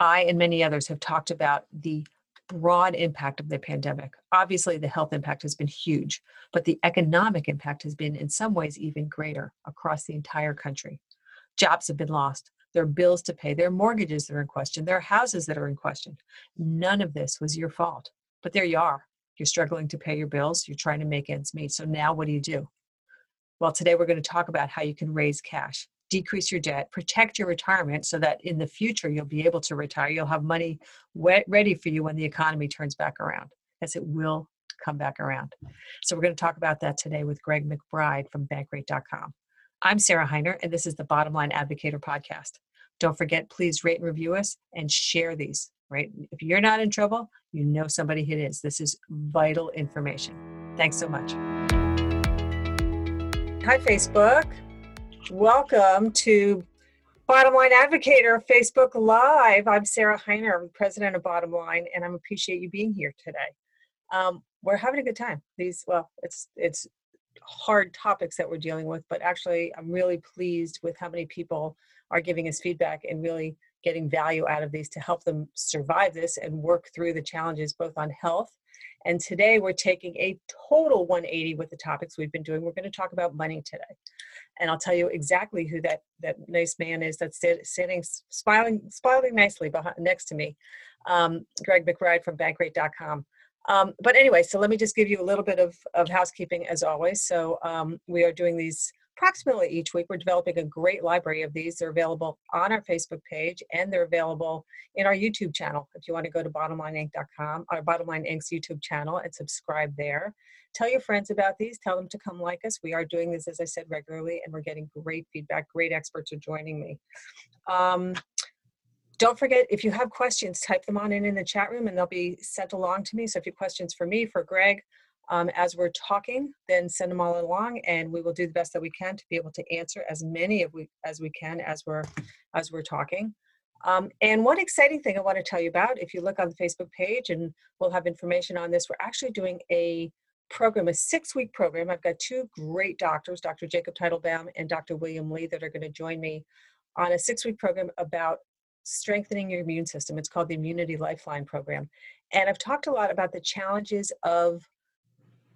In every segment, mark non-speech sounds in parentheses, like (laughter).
I and many others have talked about the broad impact of the pandemic. Obviously, the health impact has been huge, but the economic impact has been, in some ways, even greater across the entire country. Jobs have been lost. There are bills to pay. There are mortgages that are in question. There are houses that are in question. None of this was your fault. But there you are. You're struggling to pay your bills. You're trying to make ends meet. So now what do you do? Well, today we're going to talk about how you can raise cash, decrease your debt, protect your retirement so that in the future you'll be able to retire. You'll have money ready for you when the economy turns back around, as it will come back around. So we're going to talk about that today with Greg McBride from bankrate.com. I'm Sarah Hiner, and this is the Bottom Line Advocator podcast. Don't forget, please rate and review us and share these, right? If you're not in trouble, you know somebody who is. This is vital information. Thanks so much. Hi, Facebook. Welcome to Bottom Line Advocator Facebook Live. I'm Sarah Hiner, I'm president of Bottom Line, and I appreciate you being here today. Um, we're having a good time. These, well, it's it's hard topics that we're dealing with, but actually, I'm really pleased with how many people are giving us feedback and really getting value out of these to help them survive this and work through the challenges both on health. And today we're taking a total 180 with the topics we've been doing. We're going to talk about money today. And I'll tell you exactly who that, that nice man is that's sitting, smiling, smiling nicely behind, next to me, um, Greg McBride from bankrate.com. Um, but anyway, so let me just give you a little bit of, of housekeeping as always. So um, we are doing these approximately each week. We're developing a great library of these. They're available on our Facebook page and they're available in our YouTube channel. If you want to go to bottomlineinc.com, our Bottomline Inc.'s YouTube channel and subscribe there. Tell your friends about these. Tell them to come like us. We are doing this, as I said, regularly, and we're getting great feedback. Great experts are joining me. Um, don't forget, if you have questions, type them on in in the chat room and they'll be sent along to me. So if you have questions for me, for Greg, um, as we're talking, then send them all along, and we will do the best that we can to be able to answer as many of we as we can as we're as we're talking. Um, and one exciting thing I want to tell you about, if you look on the Facebook page, and we'll have information on this, we're actually doing a program, a six-week program. I've got two great doctors, Dr. Jacob Teitelbaum and Dr. William Li, that are going to join me on a six-week program about strengthening your immune system. It's called the Immunity Lifeline Program. And I've talked a lot about the challenges of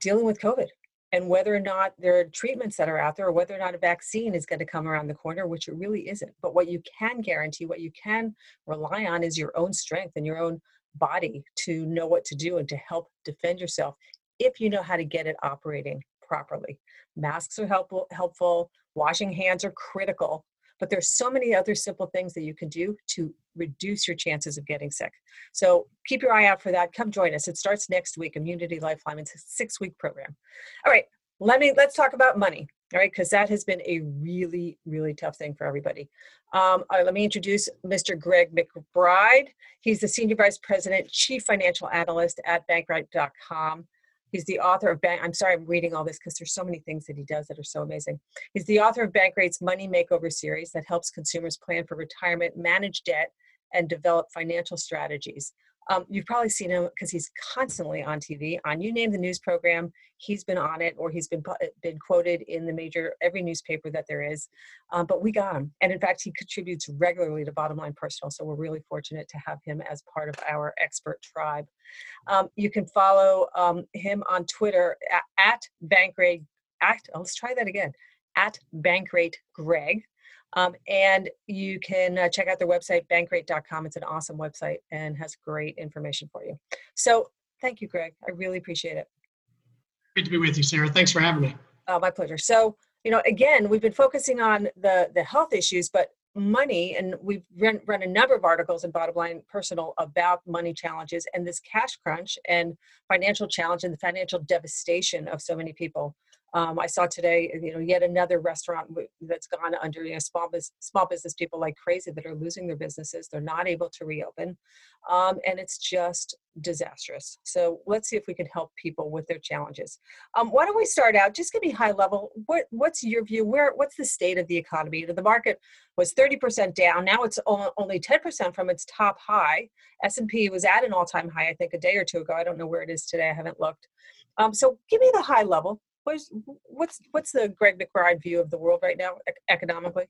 dealing with COVID and whether or not there are treatments that are out there or whether or not a vaccine is going to come around the corner, which it really isn't. But what you can guarantee, what you can rely on is your own strength and your own body to know what to do and to help defend yourself if you know how to get it operating properly. Masks are helpful, helpful. Washing hands are critical but there's so many other simple things that you can do to reduce your chances of getting sick. So keep your eye out for that. Come join us. It starts next week. Immunity Lifeline. It's a six-week program. All right, let me let's talk about money. All right, because that has been a really, really tough thing for everybody. Um, let me introduce Mr. Greg McBride. He's the Senior Vice President, Chief Financial Analyst at Bankrate.com. He's the author of Bank. I'm sorry, I'm reading all this because there's so many things that he does that are so amazing. He's the author of Bankrate's Money Makeover series that helps consumers plan for retirement, manage debt, and develop financial strategies. Um, you've probably seen him because he's constantly on TV. On you name the news program, he's been on it, or he's been been quoted in the major every newspaper that there is. Um, but we got him, and in fact, he contributes regularly to Bottom Line Personal. So we're really fortunate to have him as part of our expert tribe. Um, you can follow um, him on Twitter at, at Bankrate. At, let's try that again. At Bankrate Greg. Um, and you can uh, check out their website, bankrate.com. It's an awesome website and has great information for you. So thank you, Greg. I really appreciate it. Great to be with you, Sarah. Thanks for having me. Oh, my pleasure. So, you know, again, we've been focusing on the the health issues, but money, and we've run, run a number of articles in Bottom Line Personal about money challenges and this cash crunch and financial challenge and the financial devastation of so many people. Um, I saw today, you know, yet another restaurant that's gone under you know, small business, small business people like crazy that are losing their businesses. They're not able to reopen, um, and it's just disastrous. So let's see if we can help people with their challenges. Um, why don't we start out? Just give me high level. What what's your view? Where what's the state of the economy? The market was 30% down. Now it's only 10% from its top high. S&P was at an all-time high, I think, a day or two ago. I don't know where it is today. I haven't looked. Um, so give me the high level what's what's what's the Greg McBride view of the world right now economically?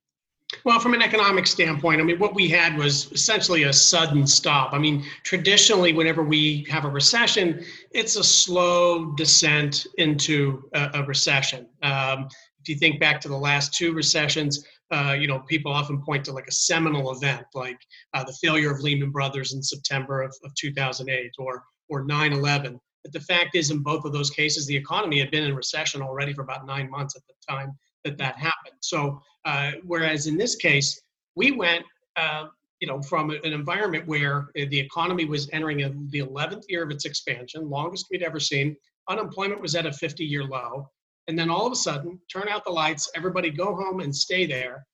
Well, from an economic standpoint, I mean, what we had was essentially a sudden stop. I mean, traditionally, whenever we have a recession, it's a slow descent into a, a recession. Um, if you think back to the last two recessions, uh, you know, people often point to like a seminal event, like uh, the failure of Lehman Brothers in September of, of 2008 or or 9/11. But the fact is, in both of those cases, the economy had been in recession already for about nine months at the time that that happened. So, uh, whereas in this case, we went, uh, you know, from an environment where the economy was entering a, the 11th year of its expansion, longest we'd ever seen. Unemployment was at a 50-year low, and then all of a sudden, turn out the lights, everybody go home and stay there,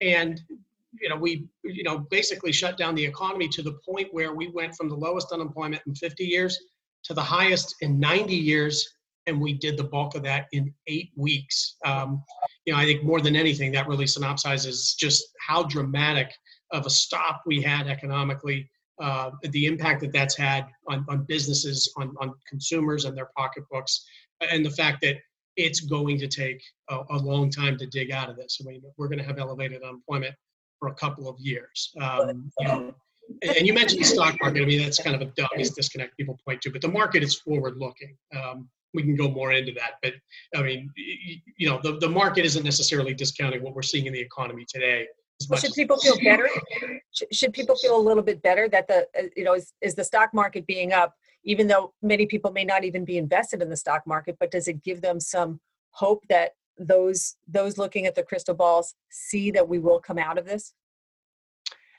and you know, we, you know, basically shut down the economy to the point where we went from the lowest unemployment in 50 years to the highest in 90 years, and we did the bulk of that in eight weeks. Um, you know, I think more than anything, that really synopsizes just how dramatic of a stop we had economically, uh, the impact that that's had on, on businesses, on, on consumers and their pocketbooks, and the fact that it's going to take a, a long time to dig out of this. I mean, we're going to have elevated unemployment for a couple of years. Um, you know, and you mentioned the stock market. I mean, that's kind of a obvious disconnect people point to, but the market is forward looking. Um, we can go more into that, but I mean, you know, the, the market isn't necessarily discounting what we're seeing in the economy today. Well, should people feel better? (laughs) Should people feel a little bit better that the uh, you know is, is the stock market being up, even though many people may not even be invested in the stock market, but does it give them some hope that those those looking at the crystal balls see that we will come out of this?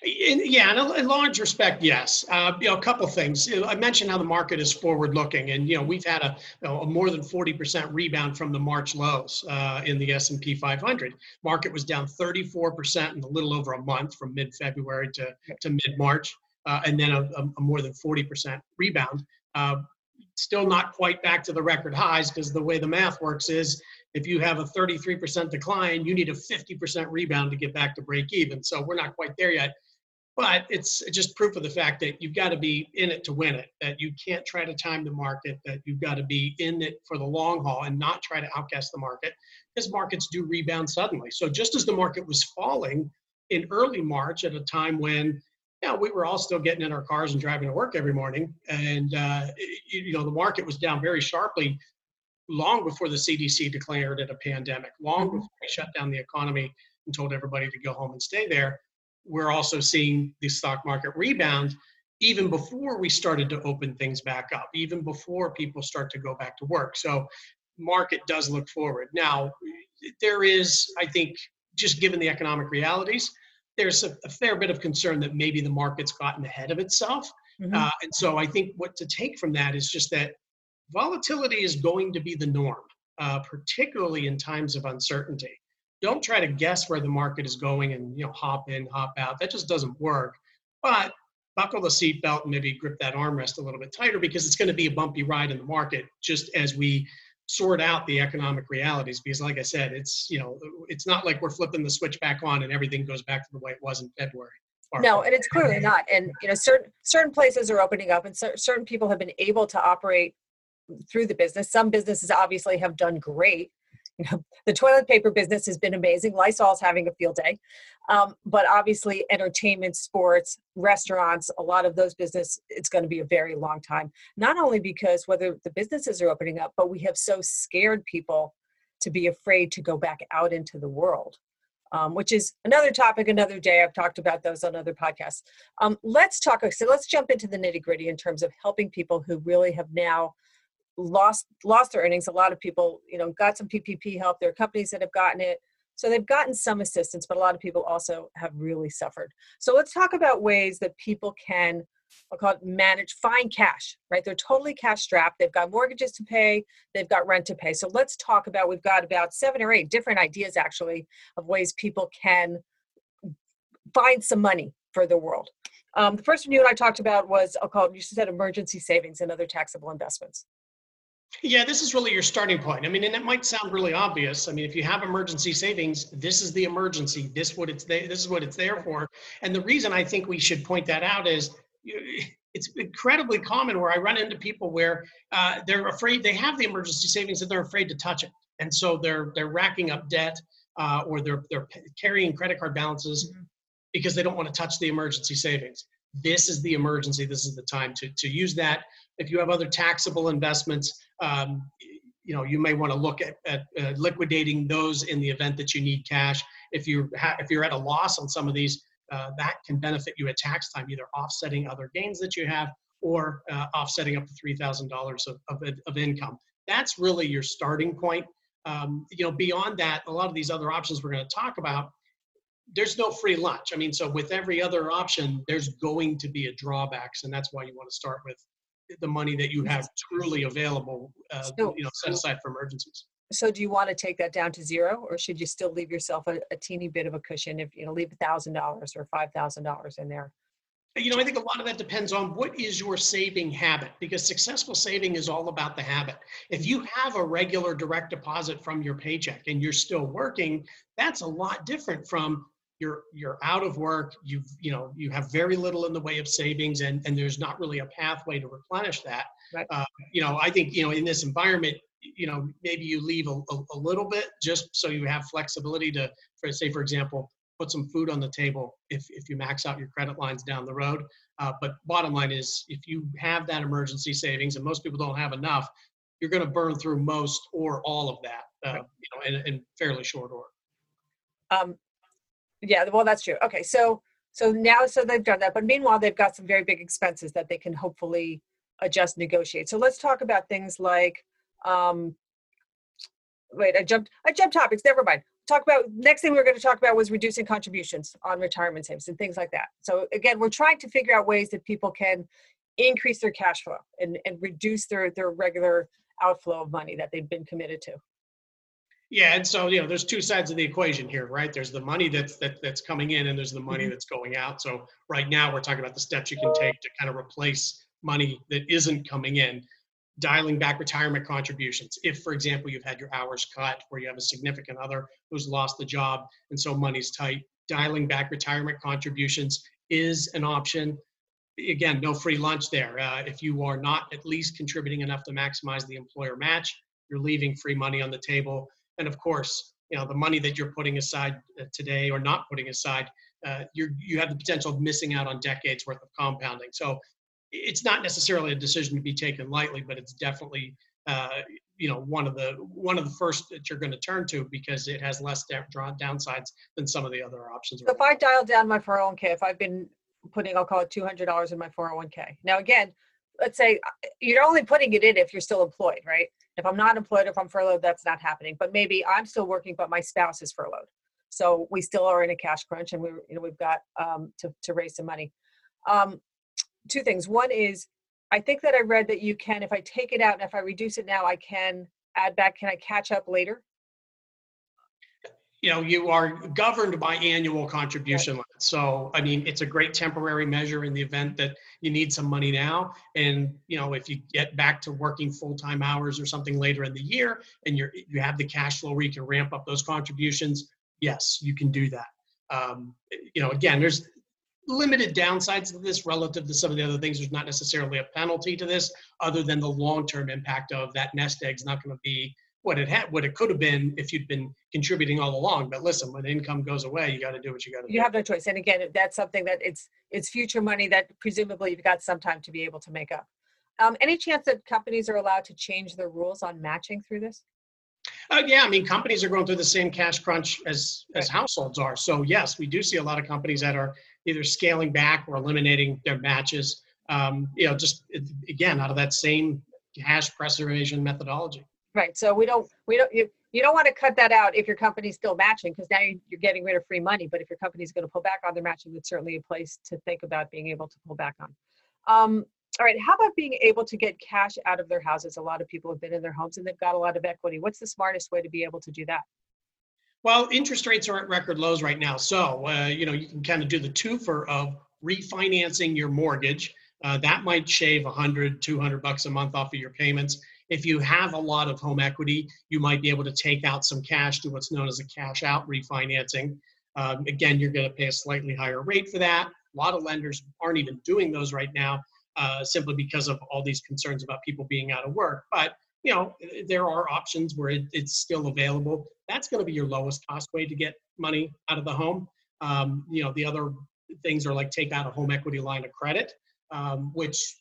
In, yeah, in, a, in large respect, yes. Uh, you know, a couple things. I mentioned how the market is forward-looking, and you know we've had a, you know, a more than 40% rebound from the March lows uh, in the S&P 500. Market was down 34% in a little over a month, from mid-February to, to mid-March, uh, and then a, a, more than 40% rebound. Uh, still not quite back to the record highs because the way the math works is if you have a 33% decline, you need a 50% rebound to get back to break even. So we're not quite there yet but it's just proof of the fact that you've got to be in it to win it that you can't try to time the market that you've got to be in it for the long haul and not try to outguess the market because markets do rebound suddenly so just as the market was falling in early march at a time when yeah, we were all still getting in our cars and driving to work every morning and uh, you know the market was down very sharply long before the cdc declared it a pandemic long mm-hmm. before we shut down the economy and told everybody to go home and stay there we're also seeing the stock market rebound even before we started to open things back up, even before people start to go back to work. So, market does look forward. Now, there is, I think, just given the economic realities, there's a, a fair bit of concern that maybe the market's gotten ahead of itself. Mm-hmm. Uh, and so, I think what to take from that is just that volatility is going to be the norm, uh, particularly in times of uncertainty don't try to guess where the market is going and you know hop in, hop out. That just doesn't work. But buckle the seatbelt and maybe grip that armrest a little bit tighter because it's going to be a bumpy ride in the market just as we sort out the economic realities because like i said it's you know it's not like we're flipping the switch back on and everything goes back to the way it was in february no and it's clearly not and you know certain certain places are opening up and certain people have been able to operate through the business some businesses obviously have done great you (laughs) know, the toilet paper business has been amazing. Lysol's having a field day. Um, but obviously, entertainment, sports, restaurants, a lot of those business, it's going to be a very long time. Not only because whether the businesses are opening up, but we have so scared people to be afraid to go back out into the world. Um, which is another topic another day. I've talked about those on other podcasts. Um, let's talk. So let's jump into the nitty gritty in terms of helping people who really have now lost lost their earnings. A lot of people, you know, got some PPP help. There are companies that have gotten it. So they've gotten some assistance, but a lot of people also have really suffered. So let's talk about ways that people can I'll call it manage, find cash, right? They're totally cash strapped. They've got mortgages to pay, they've got rent to pay. So let's talk about, we've got about seven or eight different ideas actually of ways people can find some money for the world. Um, the first one you and I talked about was, I'll call it, you said emergency savings and other taxable investments. Yeah, this is really your starting point. I mean, and it might sound really obvious. I mean, if you have emergency savings, this is the emergency. This what it's there, this is what it's there for. And the reason I think we should point that out is it's incredibly common where I run into people where uh, they're afraid they have the emergency savings and they're afraid to touch it, and so they're they're racking up debt. uh, or they're they're carrying credit card balances Mhm. because they don't want to touch the emergency savings. This is the emergency. This is the time to to use that. If you have other taxable investments, um, you know you may want to look at, at uh, liquidating those in the event that you need cash. If you ha- if you're at a loss on some of these, uh, that can benefit you at tax time, either offsetting other gains that you have or uh, offsetting up to three thousand dollars of of income. That's really your starting point. Um, you know, beyond that, a lot of these other options we're going to talk about, there's no free lunch. I mean, so with every other option, there's going to be a drawbacks, and that's why you want to start with the money that you have truly available, uh, So- you know, set aside for emergencies. So do you want to take that down to zero or should you still leave yourself a, a teeny bit of a cushion if, you know, leave a thousand dollars or five thousand dollars in there? You know, I think a lot of that depends on what is your saving habit because successful saving is all about the habit. If you have a regular direct deposit from your paycheck and you're still working, that's a lot different from you're you're out of work, you've you know, you have very little in the way of savings and and there's not really a pathway to replenish that. Right. Uh, you know, I think, you know, in this environment, you know, maybe you leave a, a, a little bit just so you have flexibility to for say for example, put some food on the table if, if you max out your credit lines down the road. Uh, but bottom line is, if you have that emergency savings, and most people don't have enough, you're going to burn through most or all of that, uh, Right. you know, in, in fairly short order. Um, yeah, well, that's true. Okay, so so now so they've done that, but meanwhile they've got some very big expenses that they can hopefully adjust, negotiate. So let's talk about things like um wait, I jumped I jumped topics, never mind. Talk about next thing we were going to talk about was reducing contributions on retirement savings and things like that. So again, we're trying to figure out ways that people can increase their cash flow and, and reduce their their regular outflow of money that they've been committed to. Yeah, and so you know, there's two sides of the equation here, right? There's the money that's that, that's coming in, and there's the money Mhm. that's going out. So right now, we're talking about the steps you can take to kind of replace money that isn't coming in. Dialing back retirement contributions. If, for example, you've had your hours cut, or you have a significant other who's lost the job, and so money's tight, dialing back retirement contributions is an option. Again, no free lunch there. Uh, if you are not at least contributing enough to maximize the employer match, you're leaving free money on the table and of course you know the money that you're putting aside uh, today or not putting aside uh, you're you have the potential of missing out on decades worth of compounding so it's not necessarily a decision to be taken lightly but it's definitely uh, you know one of the one of the first that you're going to turn to because it has less da- draw downsides than some of the other options So if I dial down my 401k, if I've been putting, I'll call it $200 in my 401k. Now, again, let's say uh, you're only putting it in if you're still employed, right? If I'm not employed, if I'm furloughed, that's not happening. But maybe I'm still working, but my spouse is furloughed. So we still are in a cash crunch and we, you know, we've got um, to, to raise some money. Um, two things. One is, I think that I read that you can, if I take it out and if I reduce it now, I can add back, can I catch up later? You know you are governed by annual contribution limits. So i mean it's a great temporary measure in the event that you need some money now. And you know if you get back to working full-time hours or something later in the year and you're you have the cash flow where you can ramp up those contributions yes you can do that. Um, you know again there's limited downsides to this relative to some of the other things. There's not necessarily a penalty to this other than the long-term impact of that nest egg's not going to be what it had what it could have been if you'd been contributing all along but listen when income goes away you got to do what you got to do You have no choice. And again, that's something that it's, it's future money that presumably you've got some time to be able to make up. Um, any chance that companies are allowed to change their rules on matching through this? Uh, yeah, I mean, companies are going through the same cash crunch as as households are. So yes, we do see a lot of companies that are either scaling back or eliminating their matches. Um, you know, just again out of that same cash preservation methodology. Right. So we don't, we don't, you, you don't want to cut that out if your company's still matching because now you- you're getting rid of free money. But if your company's going to pull back on their matching, it's certainly a place to think about being able to pull back on. Um, all right. How about being able to get cash out of their houses? A lot of people have been in their homes and they've got a lot of equity. What's the smartest way to be able to do that? Well, interest rates are at record lows right now. So, uh, you know, you can kind of do the twofer of refinancing your mortgage. Uh, that might shave 100, 200 bucks a month off of your payments. If you have a lot of home equity, you might be able to take out some cash to what's known as a cash out refinancing. Um, again, you're going to pay a slightly higher rate for that. A lot of lenders aren't even doing those right now uh, simply because of all these concerns about people being out of work. But you know, there are options where it, it's still available. That's going to be your lowest cost way to get money out of the home. Um, you know, the other things are like take out a home equity line of credit, um, which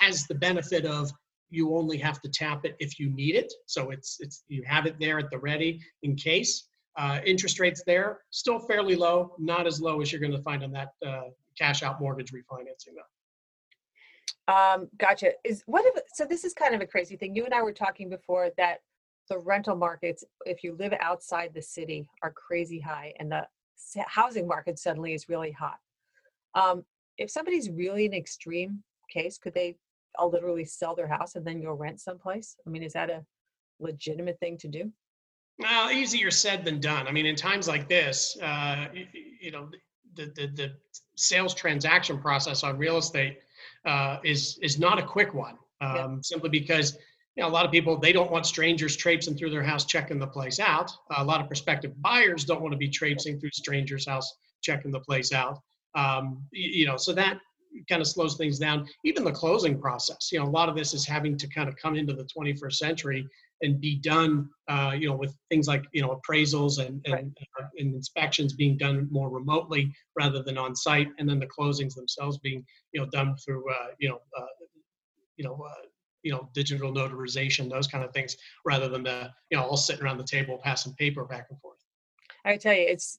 has the benefit of you only have to tap it if you need it. So it's it's you have it there at the ready in case. Uh, interest rates there still fairly low, not as low as you're going to find on that uh, cash out mortgage refinancing though. Um, gotcha. Is what if so? This is kind of a crazy thing. You and I were talking before that the rental markets, if you live outside the city, are crazy high, and the housing market suddenly is really hot. Um, if somebody's really an extreme case, could they I'll literally sell their house and then go rent someplace? I mean, is that a legitimate thing to do? Well, easier said than done. I mean, in times like this, uh, you, you, know, the, the, the sales transaction process on real estate uh, is is not a quick one. Um, yeah. Simply because you know a lot of people they don't want strangers traipsing through their house checking the place out. a lot of prospective buyers don't want to be traipsing through strangers' house checking the place out. Um, you, you know, so that kind of slows things down. Even the closing process, you know, a lot of this is having to kind of come into the 21st century and be done, uh, you know, with things like you know appraisals and and, right. Uh, and, inspections being done more remotely rather than on site, and then the closings themselves being you know done through uh, you know uh, you know uh, you know digital notarization, those kind of things, rather than the you know all sitting around the table passing paper back and forth. I tell you, it's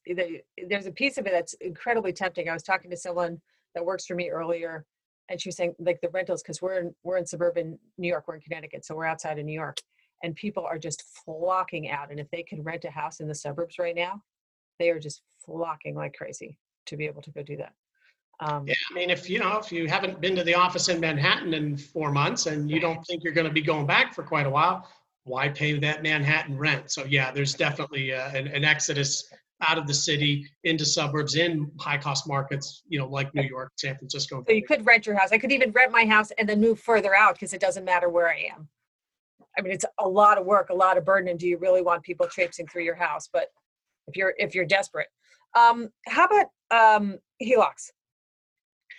there's a piece of it that's incredibly tempting. I was talking to someone that works for me earlier and she was saying like the rentals because we're in we're in suburban new york we're in connecticut so we're outside of new york and people are just flocking out and if they can rent a house in the suburbs right now they are just flocking like crazy to be able to go do that um, yeah, I mean, if you know, if you haven't been to the office in Manhattan in four months and you don't think you're going to be going back for quite a while, why pay that Manhattan rent? So yeah, there's definitely uh, an, an, exodus out of the city into suburbs in high cost markets, you know, like New York, San Francisco. So you could rent your house. I could even rent my house and then move further out because it doesn't matter where I am. I mean, it's a lot of work, a lot of burden. And do you really want people traipsing through your house? But if you're if you're desperate, um, how about um, HELOCs?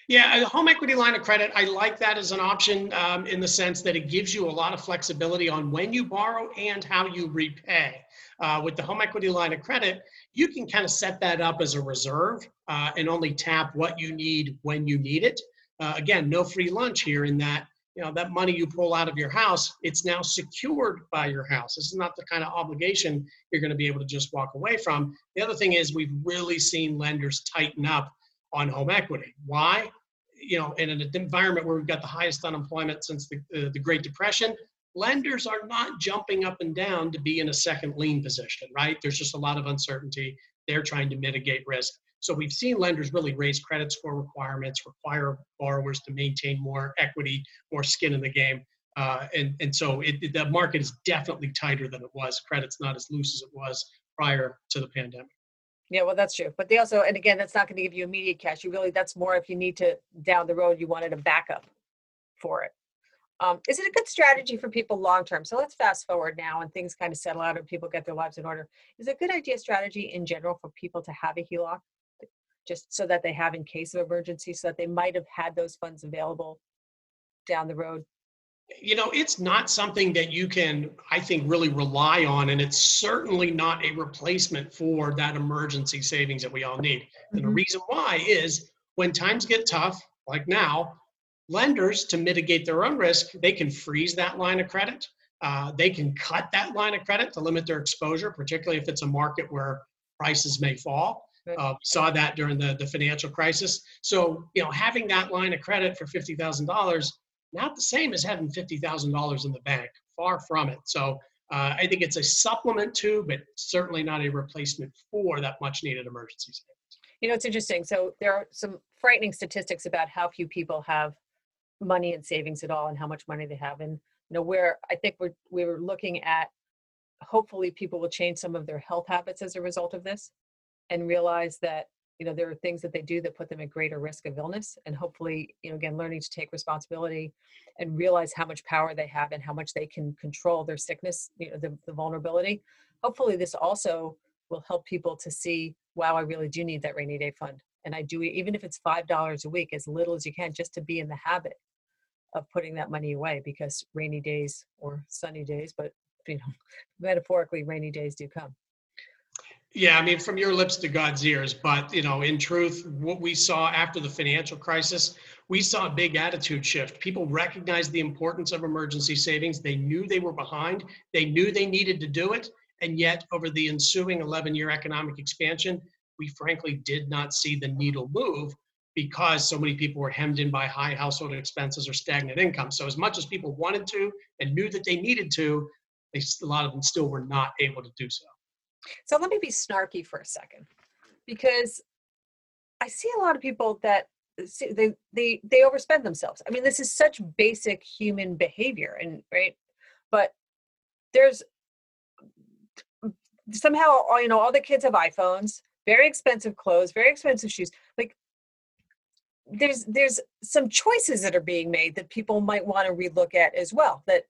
Yeah, a home equity line of credit, I like that as an option um, in the sense that it gives you a lot of flexibility on when you borrow and how you repay. Uh, with the home equity line of credit, you can kind of set that up as a reserve uh, and only tap what you need when you need it. Uh, again, no free lunch here in that you know that money you pull out of your house it's now secured by your house. This is not the kind of obligation you're going to be able to just walk away from. The other thing is we've really seen lenders tighten up on home equity. Why? You know in an environment where we've got the highest unemployment since the, uh, the great depression lenders are not jumping up and down to be in a second lien position, right? There's just a lot of uncertainty. They're trying to mitigate risk. So we've seen lenders really raise credit score requirements, require borrowers to maintain more equity, more skin in the game. Uh, and, and so it, the market is definitely tighter than it was. Credit's not as loose as it was prior to the pandemic. Yeah, well, that's true. But they also, and again, that's not going to give you immediate cash. You really, that's more if you need to down the road, you wanted a backup for it. Um, is it a good strategy for people long term? So let's fast forward now and things kind of settle out and people get their lives in order. Is it a good idea strategy in general for people to have a HELOC just so that they have in case of emergency, so that they might have had those funds available down the road? You know, it's not something that you can, I think, really rely on. And it's certainly not a replacement for that emergency savings that we all need. Mm-hmm. And the mm-hmm. reason why is when times get tough, like now, lenders to mitigate their own risk they can freeze that line of credit. Uh, they can cut that line of credit to limit their exposure particularly if it's a market where prices may fall. Uh, saw that during the, the financial crisis. So you know having that line of credit for $50000 not the same as having $50000 in the bank. Far from it. So uh, i think it's a supplement to but certainly not a replacement for that much needed emergency savings. You know it's interesting. So there are some frightening statistics about how few people have money and savings at all and how much money they have. And you know where i think we're we are looking at hopefully people will change some of their health habits as a result of this and realize that you know there are things that they do that put them at greater risk of illness. And hopefully you know again learning to take responsibility and realize how much power they have and how much they can control their sickness you know the, the vulnerability. Hopefully this also will help people to see wow i really do need that rainy day fund. And i do even if it's five dollars a week as little as you can just to be in the habit of putting that money away because rainy days or sunny days, but you know, (laughs) metaphorically, rainy days do come. Yeah, I mean, from your lips to God's ears. But, you know, in truth, what we saw after the financial crisis, we saw a big attitude shift. People recognized the importance of emergency savings. They knew they were behind, they knew they needed to do it. And yet, over the ensuing 11 year economic expansion, we frankly did not see the needle move because so many people were hemmed in by high household expenses or stagnant income. So, as much as people wanted to and knew that they needed to, they, a lot of them still were not able to do so. So let me be snarky for a second, because I see a lot of people that they they they overspend themselves. I mean, this is such basic human behavior, and right, but there's somehow you know all the kids have iPhones, very expensive clothes, very expensive shoes. Like there's there's some choices that are being made that people might want to relook at as well. That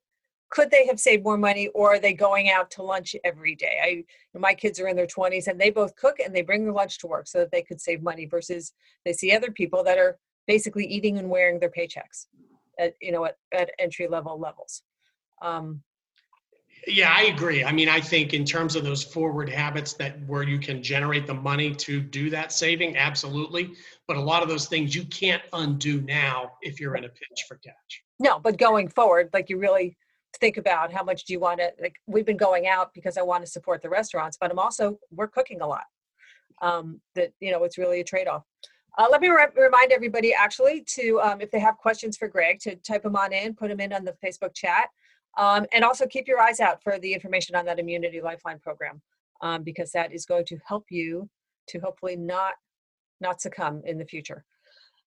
could they have saved more money or are they going out to lunch every day i my kids are in their 20s and they both cook and they bring their lunch to work so that they could save money versus they see other people that are basically eating and wearing their paychecks at you know at, at entry level levels um, yeah i agree. I mean i think in terms of those forward habits that where you can generate the money to do that saving absolutely. But a lot of those things you can't undo now if you're in a pinch for cash. No but going forward like you really think about how much do you want to like we've been going out because i want to support the restaurants but i'm also we're cooking a lot. Um, that you know it's really a trade-off. Uh, let me re- remind everybody actually to um, if they have questions for greg to type them on in put them in on the facebook chat um, and also keep your eyes out for the information on that immunity lifeline program um, because that is going to help you to hopefully not not succumb in the future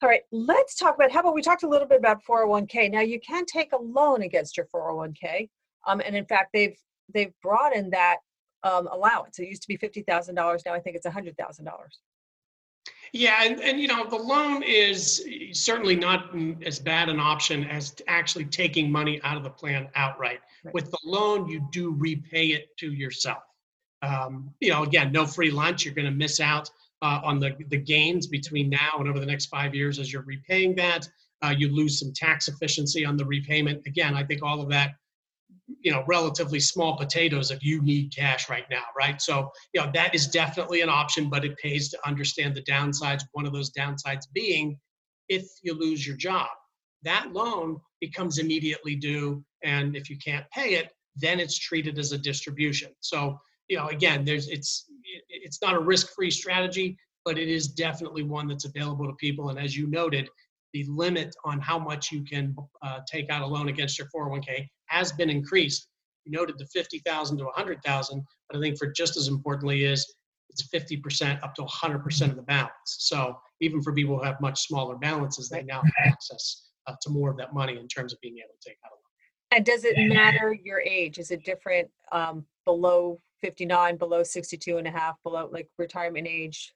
all right, let's talk about how about we talked a little bit about 401k. Now you can take a loan against your 401k, um, and in fact they've they've broadened that um, allowance. It used to be fifty thousand dollars. Now I think it's hundred thousand dollars. Yeah, and, and you know the loan is certainly not as bad an option as actually taking money out of the plan outright. Right. With the loan, you do repay it to yourself. Um, you know, again, no free lunch. You're going to miss out uh, on the, the gains between now and over the next five years as you're repaying that. Uh, you lose some tax efficiency on the repayment. Again, I think all of that, you know, relatively small potatoes if you need cash right now, right? So, you know, that is definitely an option, but it pays to understand the downsides. One of those downsides being if you lose your job, that loan becomes immediately due. And if you can't pay it, then it's treated as a distribution. So, you know, again, there's it's it's not a risk-free strategy, but it is definitely one that's available to people. And as you noted, the limit on how much you can uh, take out a loan against your 401k has been increased. You noted the 50,000 to 100,000, but I think for just as importantly is it's 50% up to 100% of the balance. So even for people who have much smaller balances, they now have access uh, to more of that money in terms of being able to take out a loan. And does it matter your age? Is it different um, below 59 below 62 and a half below like retirement age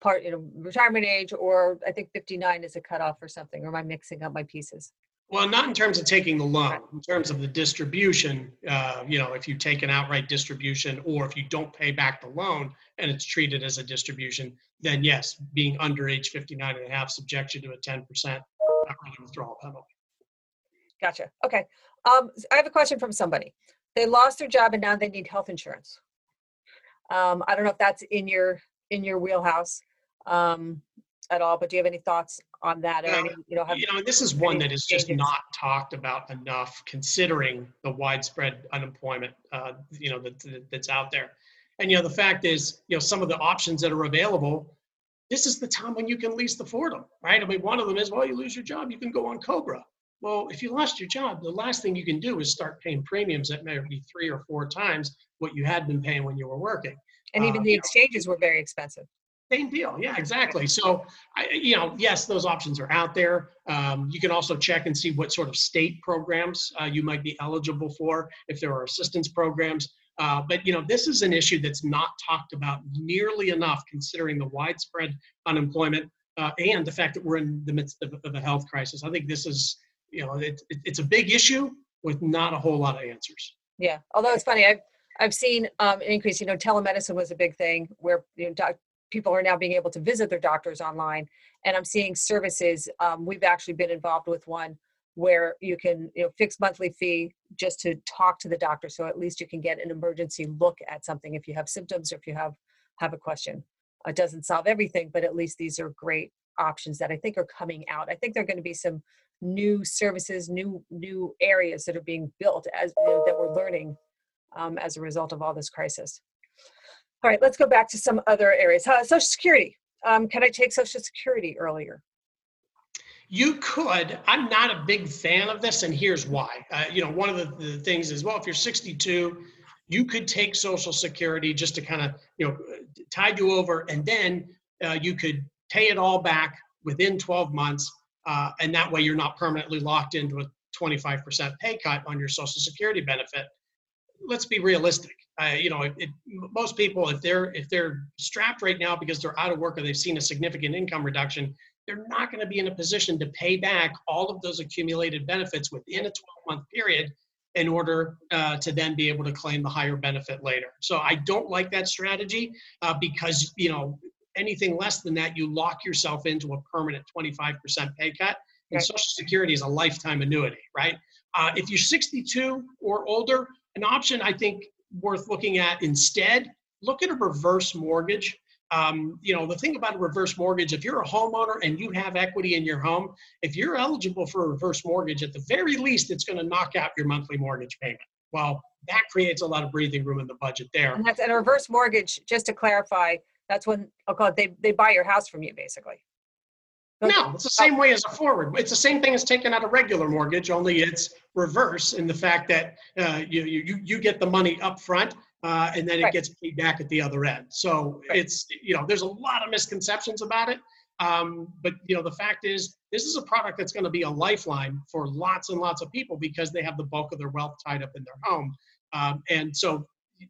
part you know retirement age or i think 59 is a cutoff or something or am i mixing up my pieces well not in terms of taking the loan in terms of the distribution uh, you know if you take an outright distribution or if you don't pay back the loan and it's treated as a distribution then yes being under age 59 and a half subjects you to a 10% early withdrawal penalty. Gotcha. Okay. Um, i have a question from somebody. They lost their job and now they need health insurance. Um, I don't know if that's in your in your wheelhouse um, at all, but do you have any thoughts on that? Or any, you know, have, you know, this is one that is just not talked about enough, considering the widespread unemployment, uh, you know, that, that's out there. And you know, the fact is, you know, some of the options that are available, this is the time when you can least afford them, right? I mean, one of them is, well, you lose your job, you can go on Cobra. Well, if you lost your job, the last thing you can do is start paying premiums that may be three or four times what you had been paying when you were working. And even uh, the exchanges were very expensive. Same deal. Yeah, exactly. So, I, you know, yes, those options are out there. Um, you can also check and see what sort of state programs uh, you might be eligible for, if there are assistance programs. Uh, but you know, this is an issue that's not talked about nearly enough, considering the widespread unemployment uh, and the fact that we're in the midst of, of a health crisis. I think this is you know, it, it, it's a big issue with not a whole lot of answers. Yeah, although it's funny, I've I've seen um, an increase. You know, telemedicine was a big thing where you know doc- people are now being able to visit their doctors online, and I'm seeing services. Um, we've actually been involved with one where you can you know fix monthly fee just to talk to the doctor so at least you can get an emergency look at something if you have symptoms or if you have have a question it doesn't solve everything but at least these are great options that i think are coming out i think there are going to be some new services new new areas that are being built as you know, that we're learning um, as a result of all this crisis all right let's go back to some other areas uh, social security um, can i take social security earlier you could. I'm not a big fan of this, and here's why. Uh, you know, one of the, the, things is, well, if you're 62, you could take Social Security just to kind of, you know, tide you over, and then uh, you could pay it all back within 12 months, uh, and that way you're not permanently locked into a 25% pay cut on your Social Security benefit. Let's be realistic. Uh, you know, it, it, most people, if they're if they're strapped right now because they're out of work or they've seen a significant income reduction, they're not going to be in a position to pay back all of those accumulated benefits within a 12 month period in order uh, to then be able to claim the higher benefit later. So I don't like that strategy uh, because, you know, anything less than that, you lock yourself into a permanent 25% pay cut. And Social Security is a lifetime annuity, right? Uh, if you're 62 or older, an option I think worth looking at instead, look at a reverse mortgage um, you know, the thing about a reverse mortgage, if you're a homeowner and you have equity in your home, if you're eligible for a reverse mortgage, at the very least, it's going to knock out your monthly mortgage payment. Well, that creates a lot of breathing room in the budget there. And that's and a reverse mortgage, just to clarify, that's when I'll call it they, they buy your house from you basically. No, it's the same way as a forward. It's the same thing as taking out a regular mortgage, only it's reverse in the fact that uh, you, you you get the money up front uh, and then it right. gets paid back at the other end. So right. it's you know there's a lot of misconceptions about it, um, but you know the fact is this is a product that's going to be a lifeline for lots and lots of people because they have the bulk of their wealth tied up in their home, um, and so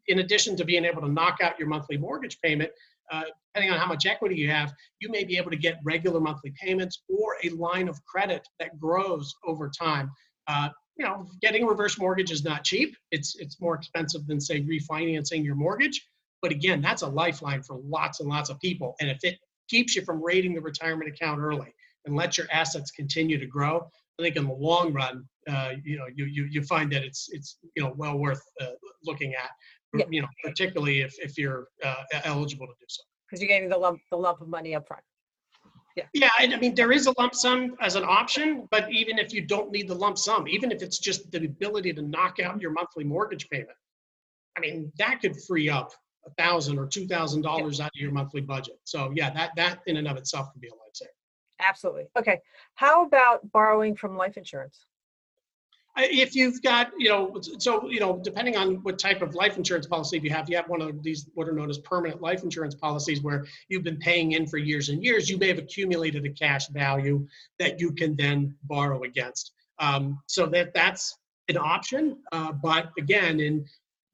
in addition to being able to knock out your monthly mortgage payment. Uh, depending on how much equity you have, you may be able to get regular monthly payments or a line of credit that grows over time. Uh, you know, getting a reverse mortgage is not cheap. It's it's more expensive than say refinancing your mortgage. But again, that's a lifeline for lots and lots of people. And if it keeps you from raiding the retirement account early and let your assets continue to grow, I think in the long run, uh, you know, you, you you find that it's it's you know well worth uh, looking at. Yeah. You know, particularly if if you're uh, eligible to do so. Because you're getting the lump the lump of money up front. Yeah. Yeah, and I mean there is a lump sum as an option, but even if you don't need the lump sum, even if it's just the ability to knock out your monthly mortgage payment, I mean that could free up a thousand or two thousand dollars out of your monthly budget. So yeah, that that in and of itself could be a lifesaver. Absolutely. Okay. How about borrowing from life insurance? If you've got, you know, so, you know, depending on what type of life insurance policy you have, you have one of these what are known as permanent life insurance policies where you've been paying in for years and years, you may have accumulated a cash value that you can then borrow against. Um, so that that's an option. Uh, but again, in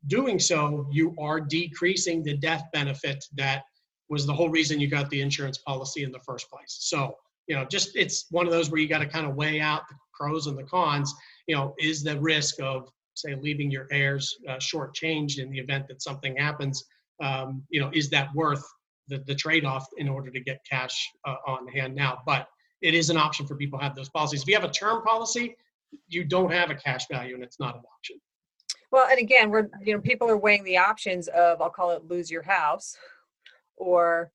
doing so, you are decreasing the death benefit that was the whole reason you got the insurance policy in the first place. So, you know, just it's one of those where you got to kind of weigh out the pros and the cons you know, is the risk of say leaving your heirs uh, shortchanged in the event that something happens, um, you know, is that worth the, the trade-off in order to get cash uh, on hand now? But it is an option for people to have those policies. If you have a term policy, you don't have a cash value and it's not an option. Well, and again, we're, you know, people are weighing the options of, I'll call it lose your house or,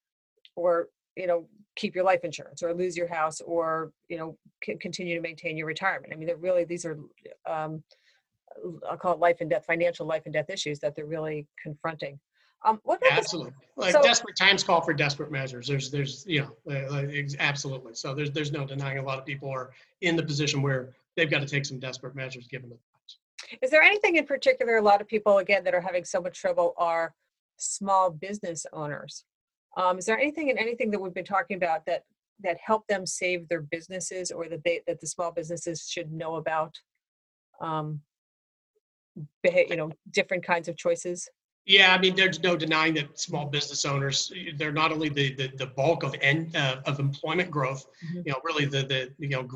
or, you know, keep your life insurance or lose your house or you know c- continue to maintain your retirement. I mean they're really these are um, i'll call it life and death financial life and death issues that they're really confronting. Um, what absolutely. Like so, desperate times call for desperate measures. There's there's you know uh, absolutely. So there's there's no denying a lot of people are in the position where they've got to take some desperate measures given the times. Is there anything in particular a lot of people again that are having so much trouble are small business owners um, is there anything in anything that we've been talking about that that help them save their businesses or that they that the small businesses should know about? Um, you know, different kinds of choices. Yeah, I mean, there's no denying that small business owners, they're not only the the, the bulk of en, uh, of employment growth, mm-hmm. you know, really the the you know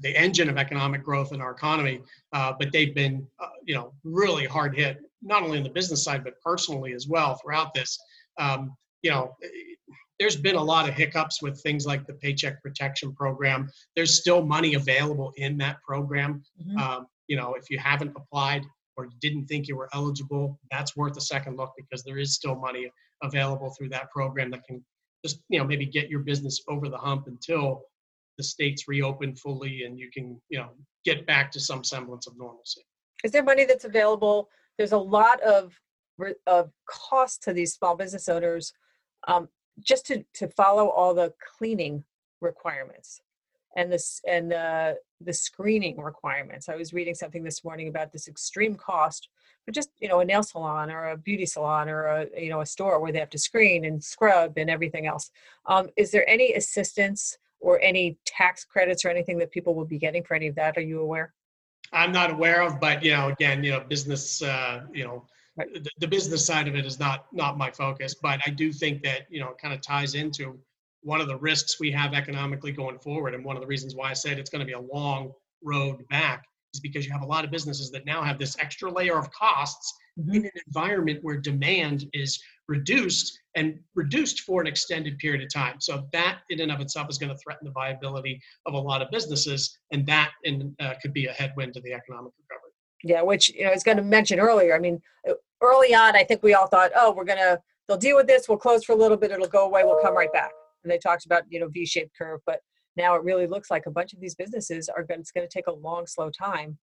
the engine of economic growth in our economy, uh, but they've been uh, you know really hard hit, not only in the business side but personally as well throughout this. Um, you know, there's been a lot of hiccups with things like the Paycheck Protection Program. There's still money available in that program. Mhm. Um, you know, if you haven't applied or didn't think you were eligible, that's worth a second look because there is still money available through that program that can just, you know, maybe get your business over the hump until the states reopen fully and you can, you know, get back to some semblance of normalcy. Is there money that's available? There's a lot of, of cost to these small business owners um, just to, to follow all the cleaning requirements and this and uh, the screening requirements. I was reading something this morning about this extreme cost for just you know a nail salon or a beauty salon or a you know a store where they have to screen and scrub and everything else. Um, is there any assistance or any tax credits or anything that people will be getting for any of that? Are you aware? I'm not aware of, but you know, again, you know, business, uh, you know. The, the business side of it is not not my focus. But I do think that you know, it kind of ties into one of the risks we have economically going forward, and one of the reasons why I said it's going to be a long road back is because you have a lot of businesses that now have this extra layer of costs Mhm. in an environment where demand is reduced and reduced for an extended period of time. So that in and of itself is going to threaten the viability of a lot of businesses, and that in, uh, could be a headwind to the economic recovery. Yeah, which you know I was going to mention earlier. I mean, uh, early on, I think we all thought, oh, we're gonna they'll deal with this. We'll close for a little bit. It'll go away. We'll come right back. And they talked about you know V-shaped curve, but now it really looks like a bunch of these businesses are going. It's going to take a long, slow time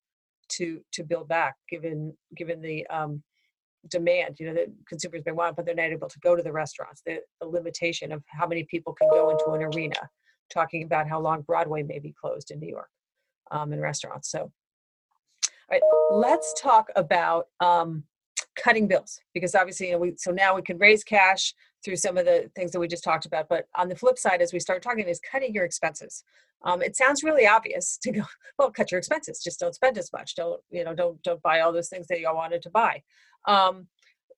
to to build back, given given the um, demand. You know, that consumers may want, but they're not able to go to the restaurants. The, the limitation of how many people can go into an arena. Talking about how long Broadway may be closed in New York, um, in restaurants. So right, let's talk about um, cutting bills because obviously, you know, we so now we can raise cash through some of the things that we just talked about. But on the flip side, as we start talking, is cutting your expenses. Um, it sounds really obvious (laughs) to go, well, cut your expenses. Just don't spend as much. Don't you know? Don't don't buy all those things that you wanted to buy. Um,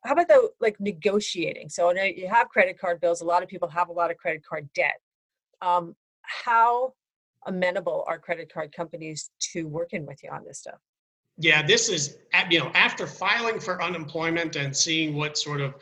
how about the like negotiating? So I know you have credit card bills. A lot of people have a lot of credit card debt. Um, how amenable are credit card companies to working with you on this stuff? Yeah, this is, at- you know, after filing for unemployment and seeing what sort of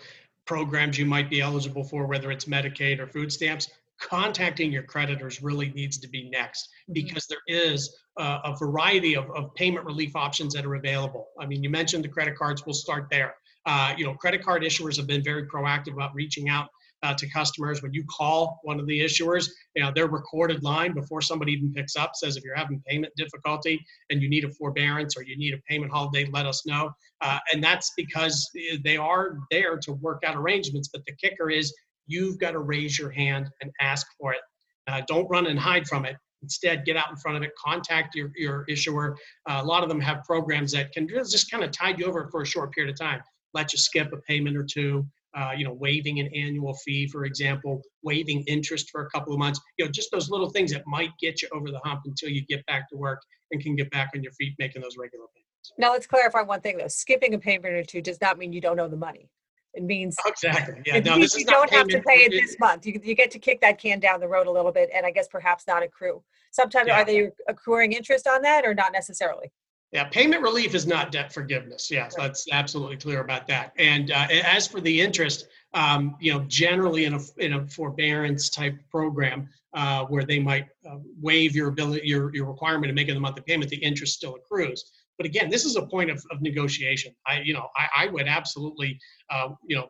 programs you might be eligible for, whether it's Medicaid or food stamps, contacting your creditors really needs to be next because there is uh, a variety of, of payment relief options that are available. I mean, you mentioned the credit cards, we'll start there. Uh, you know, credit card issuers have been very proactive about reaching out uh, to customers. When you call one of the issuers, you know, their recorded line before somebody even picks up says, if you're having payment difficulty and you need a forbearance or you need a payment holiday, let us know. Uh, and that's because they are there to work out arrangements. But the kicker is you've got to raise your hand and ask for it. Uh, don't run and hide from it. Instead, get out in front of it, contact your, your issuer. Uh, a lot of them have programs that can just kind of tide you over for a short period of time, let you skip a payment or two, uh, you know, waiving an annual fee, for example, waiving interest for a couple of months, you know, just those little things that might get you over the hump until you get back to work and can get back on your feet making those regular payments. Now let's clarify one thing though. Skipping a payment or two does not mean you don't owe the money. It means Exactly. Yeah. it No, means you don't have to pay it this month. You, you get to kick that can down the road a little bit and I guess perhaps not accrue. Sometimes Yeah. are they accruing interest on that or not necessarily? Yeah, payment relief is not debt forgiveness. Yes, that's absolutely clear about that. And uh, as for the interest, um, you know, generally in a in a forbearance type program uh, where they might uh, waive your ability your your requirement to make a monthly payment, the interest still accrues. But again, this is a point of, of negotiation. I you know I, I would absolutely uh, you know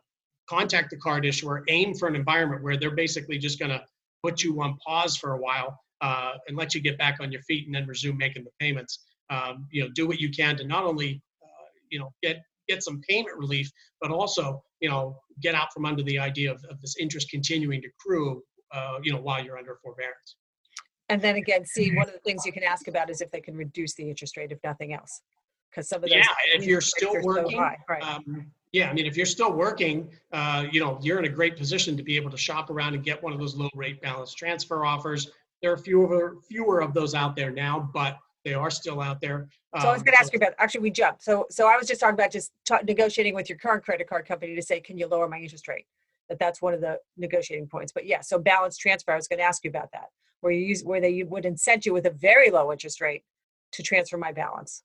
contact the card issuer, aim for an environment where they're basically just going to put you on pause for a while uh, and let you get back on your feet and then resume making the payments um, you know, do what you can to not only, uh, you know, get get some payment relief, but also, you know, get out from under the idea of, of this interest continuing to accrue, uh, you know, while you're under forbearance. And then again, see, one of the things you can ask about is if they can reduce the interest rate if nothing else. Because some of those. Yeah, if you're still are so working, high, Right. Um, yeah, I mean, if you're still working, uh, you know, you're in a great position to be able to shop around and get one of those low rate balance transfer offers. There are fewer fewer of those out there now, but they are still out there. So I was Um, going to ask you about, actually, we jumped. So, so I was just talking about just ta- negotiating with your current credit card company to say, can you lower my interest rate? That that's one of the negotiating points. But yeah, so balance transfer, I was going to ask you about that, where you use, where they would incent you with a very low interest rate to transfer my balance.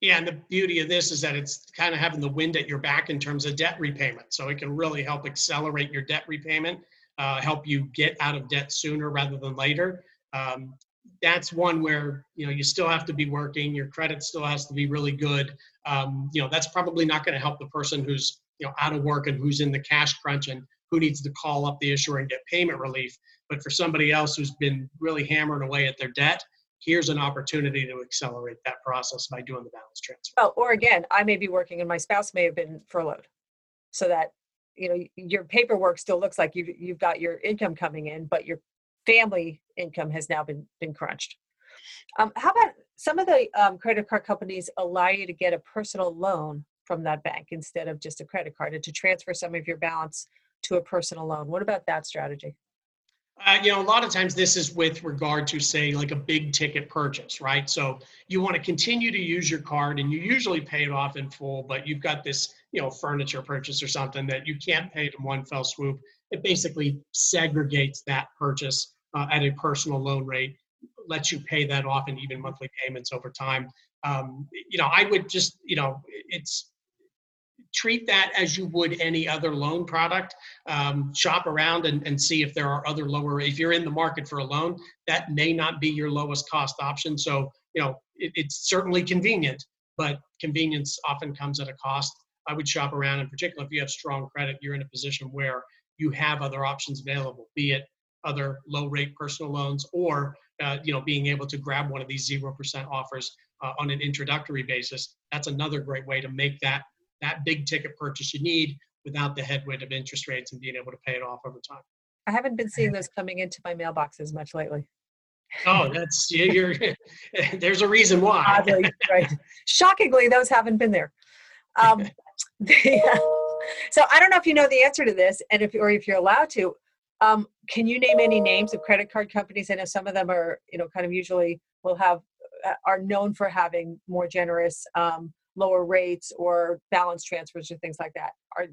Yeah, and the beauty of this is that it's kind of having the wind at your back in terms of debt repayment. So it can really help accelerate your debt repayment. uh, help you get out of debt sooner rather than later. Um, that's one where you know you still have to be working. Your credit still has to be really good. Um, you know that's probably not going to help the person who's you know out of work and who's in the cash crunch and who needs to call up the issuer and get payment relief. But for somebody else who's been really hammering away at their debt, here's an opportunity to accelerate that process by doing the balance transfer. Oh, or again, I may be working and my spouse may have been furloughed, so that you know your paperwork still looks like you've you've got your income coming in, but your family income has now been been crunched. Um, how about some of the um, credit card companies allow you to get a personal loan from that bank instead of just a credit card and to transfer some of your balance to a personal loan. What about that strategy? Uh, you know, a lot of times this is with regard to, say, like a big ticket purchase, right? So you want to continue to use your card and you usually pay it off in full, but you've got this, you know, furniture purchase or something that you can't pay in one fell swoop. It basically segregates that purchase uh, at a personal loan rate, lets you pay that off in even monthly payments over time. Um, you know, I would just, you know, it's treat that as you would any other loan product. Um, shop around and, and see if there are other lower, if you're in the market for a loan, that may not be your lowest cost option. So, you know, it, it's certainly convenient, but convenience often comes at a cost. I would shop around, in particular, if you have strong credit, you're in a position where you have other options available, be it other low rate personal loans or uh, you know being able to grab one of these 0% offers uh, on an introductory basis that's another great way to make that that big ticket purchase you need without the headwind of interest rates and being able to pay it off over time. I haven't been seeing those coming into my mailboxes much lately. Oh, that's you're. (laughs) there's a reason why. Oddly, right. (laughs) Shockingly, those haven't been there. Um, (laughs) the, uh, so I don't know if you know the answer to this, and if or if you're allowed to. Um, can you name any names of credit card companies? I know some of them are, you know, kind of usually will have uh, are known for having more generous um, lower rates or balance transfers or things like that? Are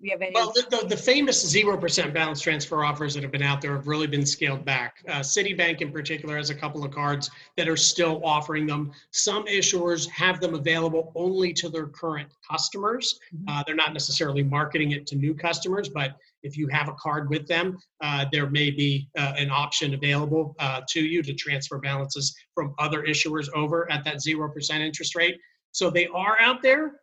you have any? Well, the, the, the famous zero percent balance transfer offers that have been out there have really been scaled back. Uh, Citibank, in particular, has a couple of cards that are still offering them. Some issuers have them available only to their current customers. Mm-hmm. Uh, they're not necessarily marketing it to new customers, but if you have a card with them, uh, there may be uh, an option available uh, to you to transfer balances from other issuers over at that 0% interest rate. So they are out there,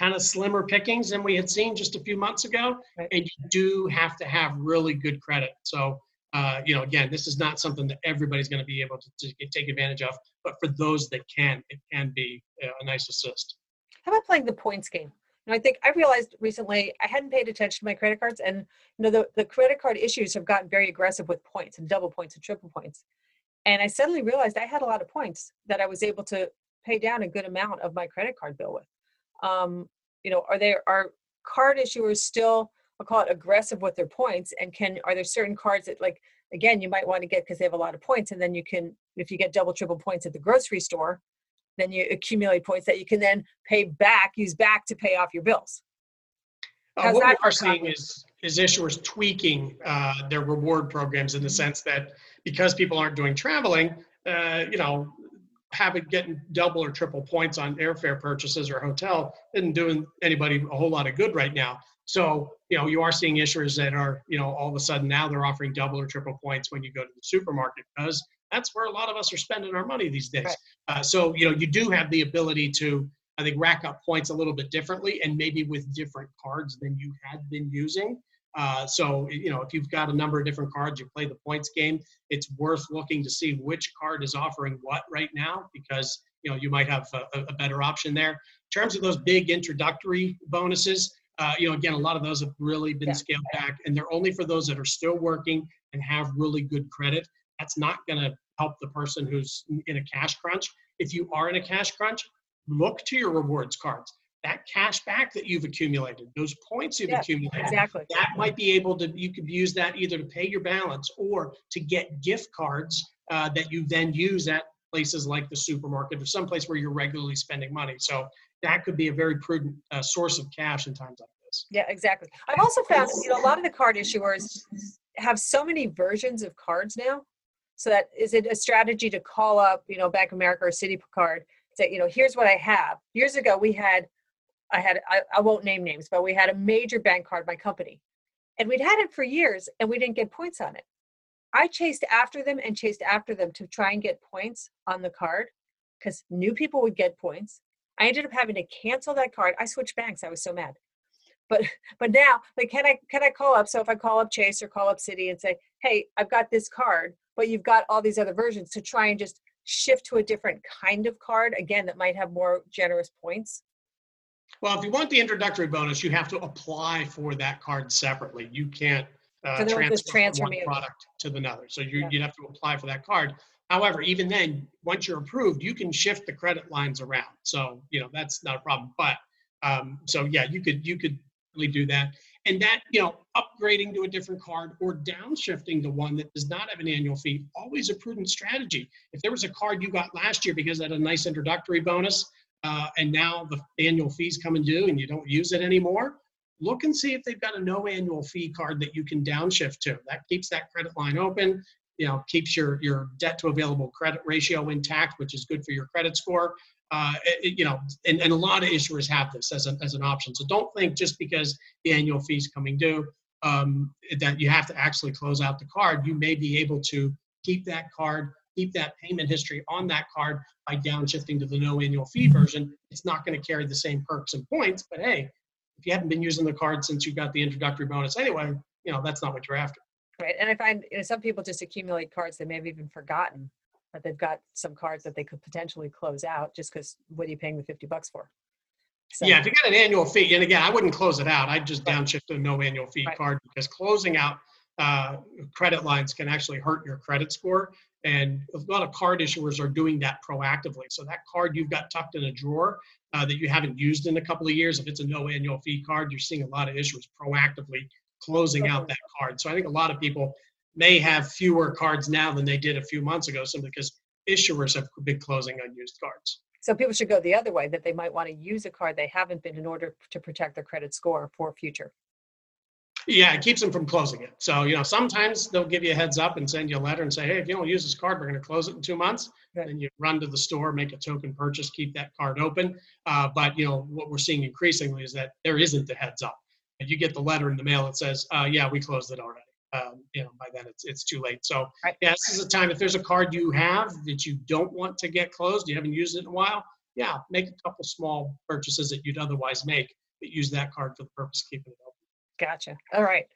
kind of slimmer pickings than we had seen just a few months ago. Right. And you do have to have really good credit. So, uh, you know, again, this is not something that everybody's going to be able to, to, take advantage of. But for those that can, it can be a nice assist. How about playing the points game? And I think I realized recently I hadn't paid attention to my credit cards, and you know the, the credit card issues have gotten very aggressive with points and double points and triple points. And I suddenly realized I had a lot of points that I was able to pay down a good amount of my credit card bill with. Um, you know, are there are card issuers still I'll call it aggressive with their points and can are there certain cards that like again you might want to get because they have a lot of points and then you can if you get double triple points at the grocery store then you accumulate points that you can then pay back use back to pay off your bills uh, what we are seeing is is issuers tweaking uh, their reward programs in the mm-hmm. sense that because people aren't doing traveling uh, you know having getting double or triple points on airfare purchases or hotel isn't doing anybody a whole lot of good right now. So, you know, you are seeing issuers that are, you know, all of a sudden now they're offering double or triple points when you go to the supermarket because that's where a lot of us are spending our money these days. Right. Uh, so, you know, you do have the ability to, I think, rack up points a little bit differently and maybe with different cards than you had been using. Uh, so, you know, if you've got a number of different cards, you play the points game, it's worth looking to see which card is offering what right now because, you know, you might have a, a better option there. In terms of those big introductory bonuses, uh, you know, again, a lot of those have really been yeah. scaled back and they're only for those that are still working and have really good credit. That's not going to help the person who's in a cash crunch. If you are in a cash crunch, look to your rewards cards that cash back that you've accumulated, those points you've yeah, accumulated, exactly. that might be able to, you could use that either to pay your balance or to get gift cards uh, that you then use at places like the supermarket or someplace where you're regularly spending money. So that could be a very prudent uh, source of cash in times like this. Yeah, exactly. I've also found, you know, a lot of the card issuers have so many versions of cards now. So that is it a strategy to call up, you know, Bank America or Citi card, say, you know, here's what I have. Years ago, we had I had I, I won't name names, but we had a major bank card, my company, And we'd had it for years and we didn't get points on it. I chased after them and chased after them to try and get points on the card because new people would get points. I ended up having to cancel that card. I switched banks. I was so mad. But (laughs) but now, like, can I can I call up? So if I call up Chase or call up Citi and say, hey, I've got this card, but you've got all these other versions to try and just shift to a different kind of card again that might have more generous points. Well, if you want the introductory bonus, you have to apply for that card separately. You can't uh, So they don't just transfer transfer me one product to another. So you, Yeah. you'd have to apply for that card. However, even then, once you're approved, you can shift the credit lines around. So, you know, that's not a problem. But, um, so yeah, you could, you could really do that. And that, you know, upgrading to a different card or downshifting to one that does not have an annual fee, always a prudent strategy. If there was a card you got last year because it had a nice introductory bonus, uh, and now the annual fees come and due and you don't use it anymore, look and see if they've got a no annual fee card that you can downshift to. That keeps that credit line open, you know, keeps your, your debt to available credit ratio intact, which is good for your credit score. Uh, it- you know, and, and a lot of issuers have this as, a, as an option. So don't think just because the annual fees coming due um, that you have to actually close out the card. You may be able to keep that card, keep that payment history on that card by downshifting to the no annual fee version. It's not going to carry the same perks and points, but hey, if you haven't been using the card since you got the introductory bonus anyway, you know, that's not what you're after. Right. And I find you know, some people just accumulate cards they may have even forgotten that they've got some cards that they could potentially close out just because what are you paying the 50 bucks for? So, Yeah, if you got an annual fee, and again, I wouldn't close it out. I'd just Right. downshift to a no annual fee Right. card because closing out uh, credit lines can actually hurt your credit score. And a lot of card issuers are doing that proactively. So that card you've got tucked in a drawer uh, that you haven't used in a couple of years, if it's a no annual fee card, you're seeing a lot of issuers proactively closing out that card. So I think a lot of people may have fewer cards now than they did a few months ago simply because issuers have been closing unused cards. So people should go the other way that they might want to use a card they haven't been in order to protect their credit score for future. Yeah, it keeps them from closing it. So, you know, sometimes they'll give you a heads up and send you a letter and say, hey, if you don't use this card, we're going to close it in two months. Right. Then you run to the store, make a token purchase, keep that card open. Uh, but, you know, what we're seeing increasingly is that there isn't a heads up. And you get the letter in the mail that says, uh, yeah, we closed it already. Um, you know, by then it's, it's too late. So, Right. yeah, this is a time if there's a card you have that you don't want to get closed, you haven't used it in a while, yeah, make a couple small purchases that you'd otherwise make, but use that card for the purpose of keeping it open. Gotcha. All right.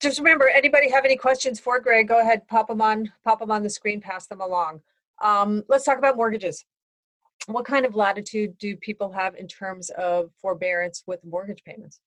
Just remember, anybody have any questions for Greg, go ahead, pop them on, pop them on the screen, pass them along. Um, let's talk about mortgages. What kind of latitude do people have in terms of forbearance with mortgage payments?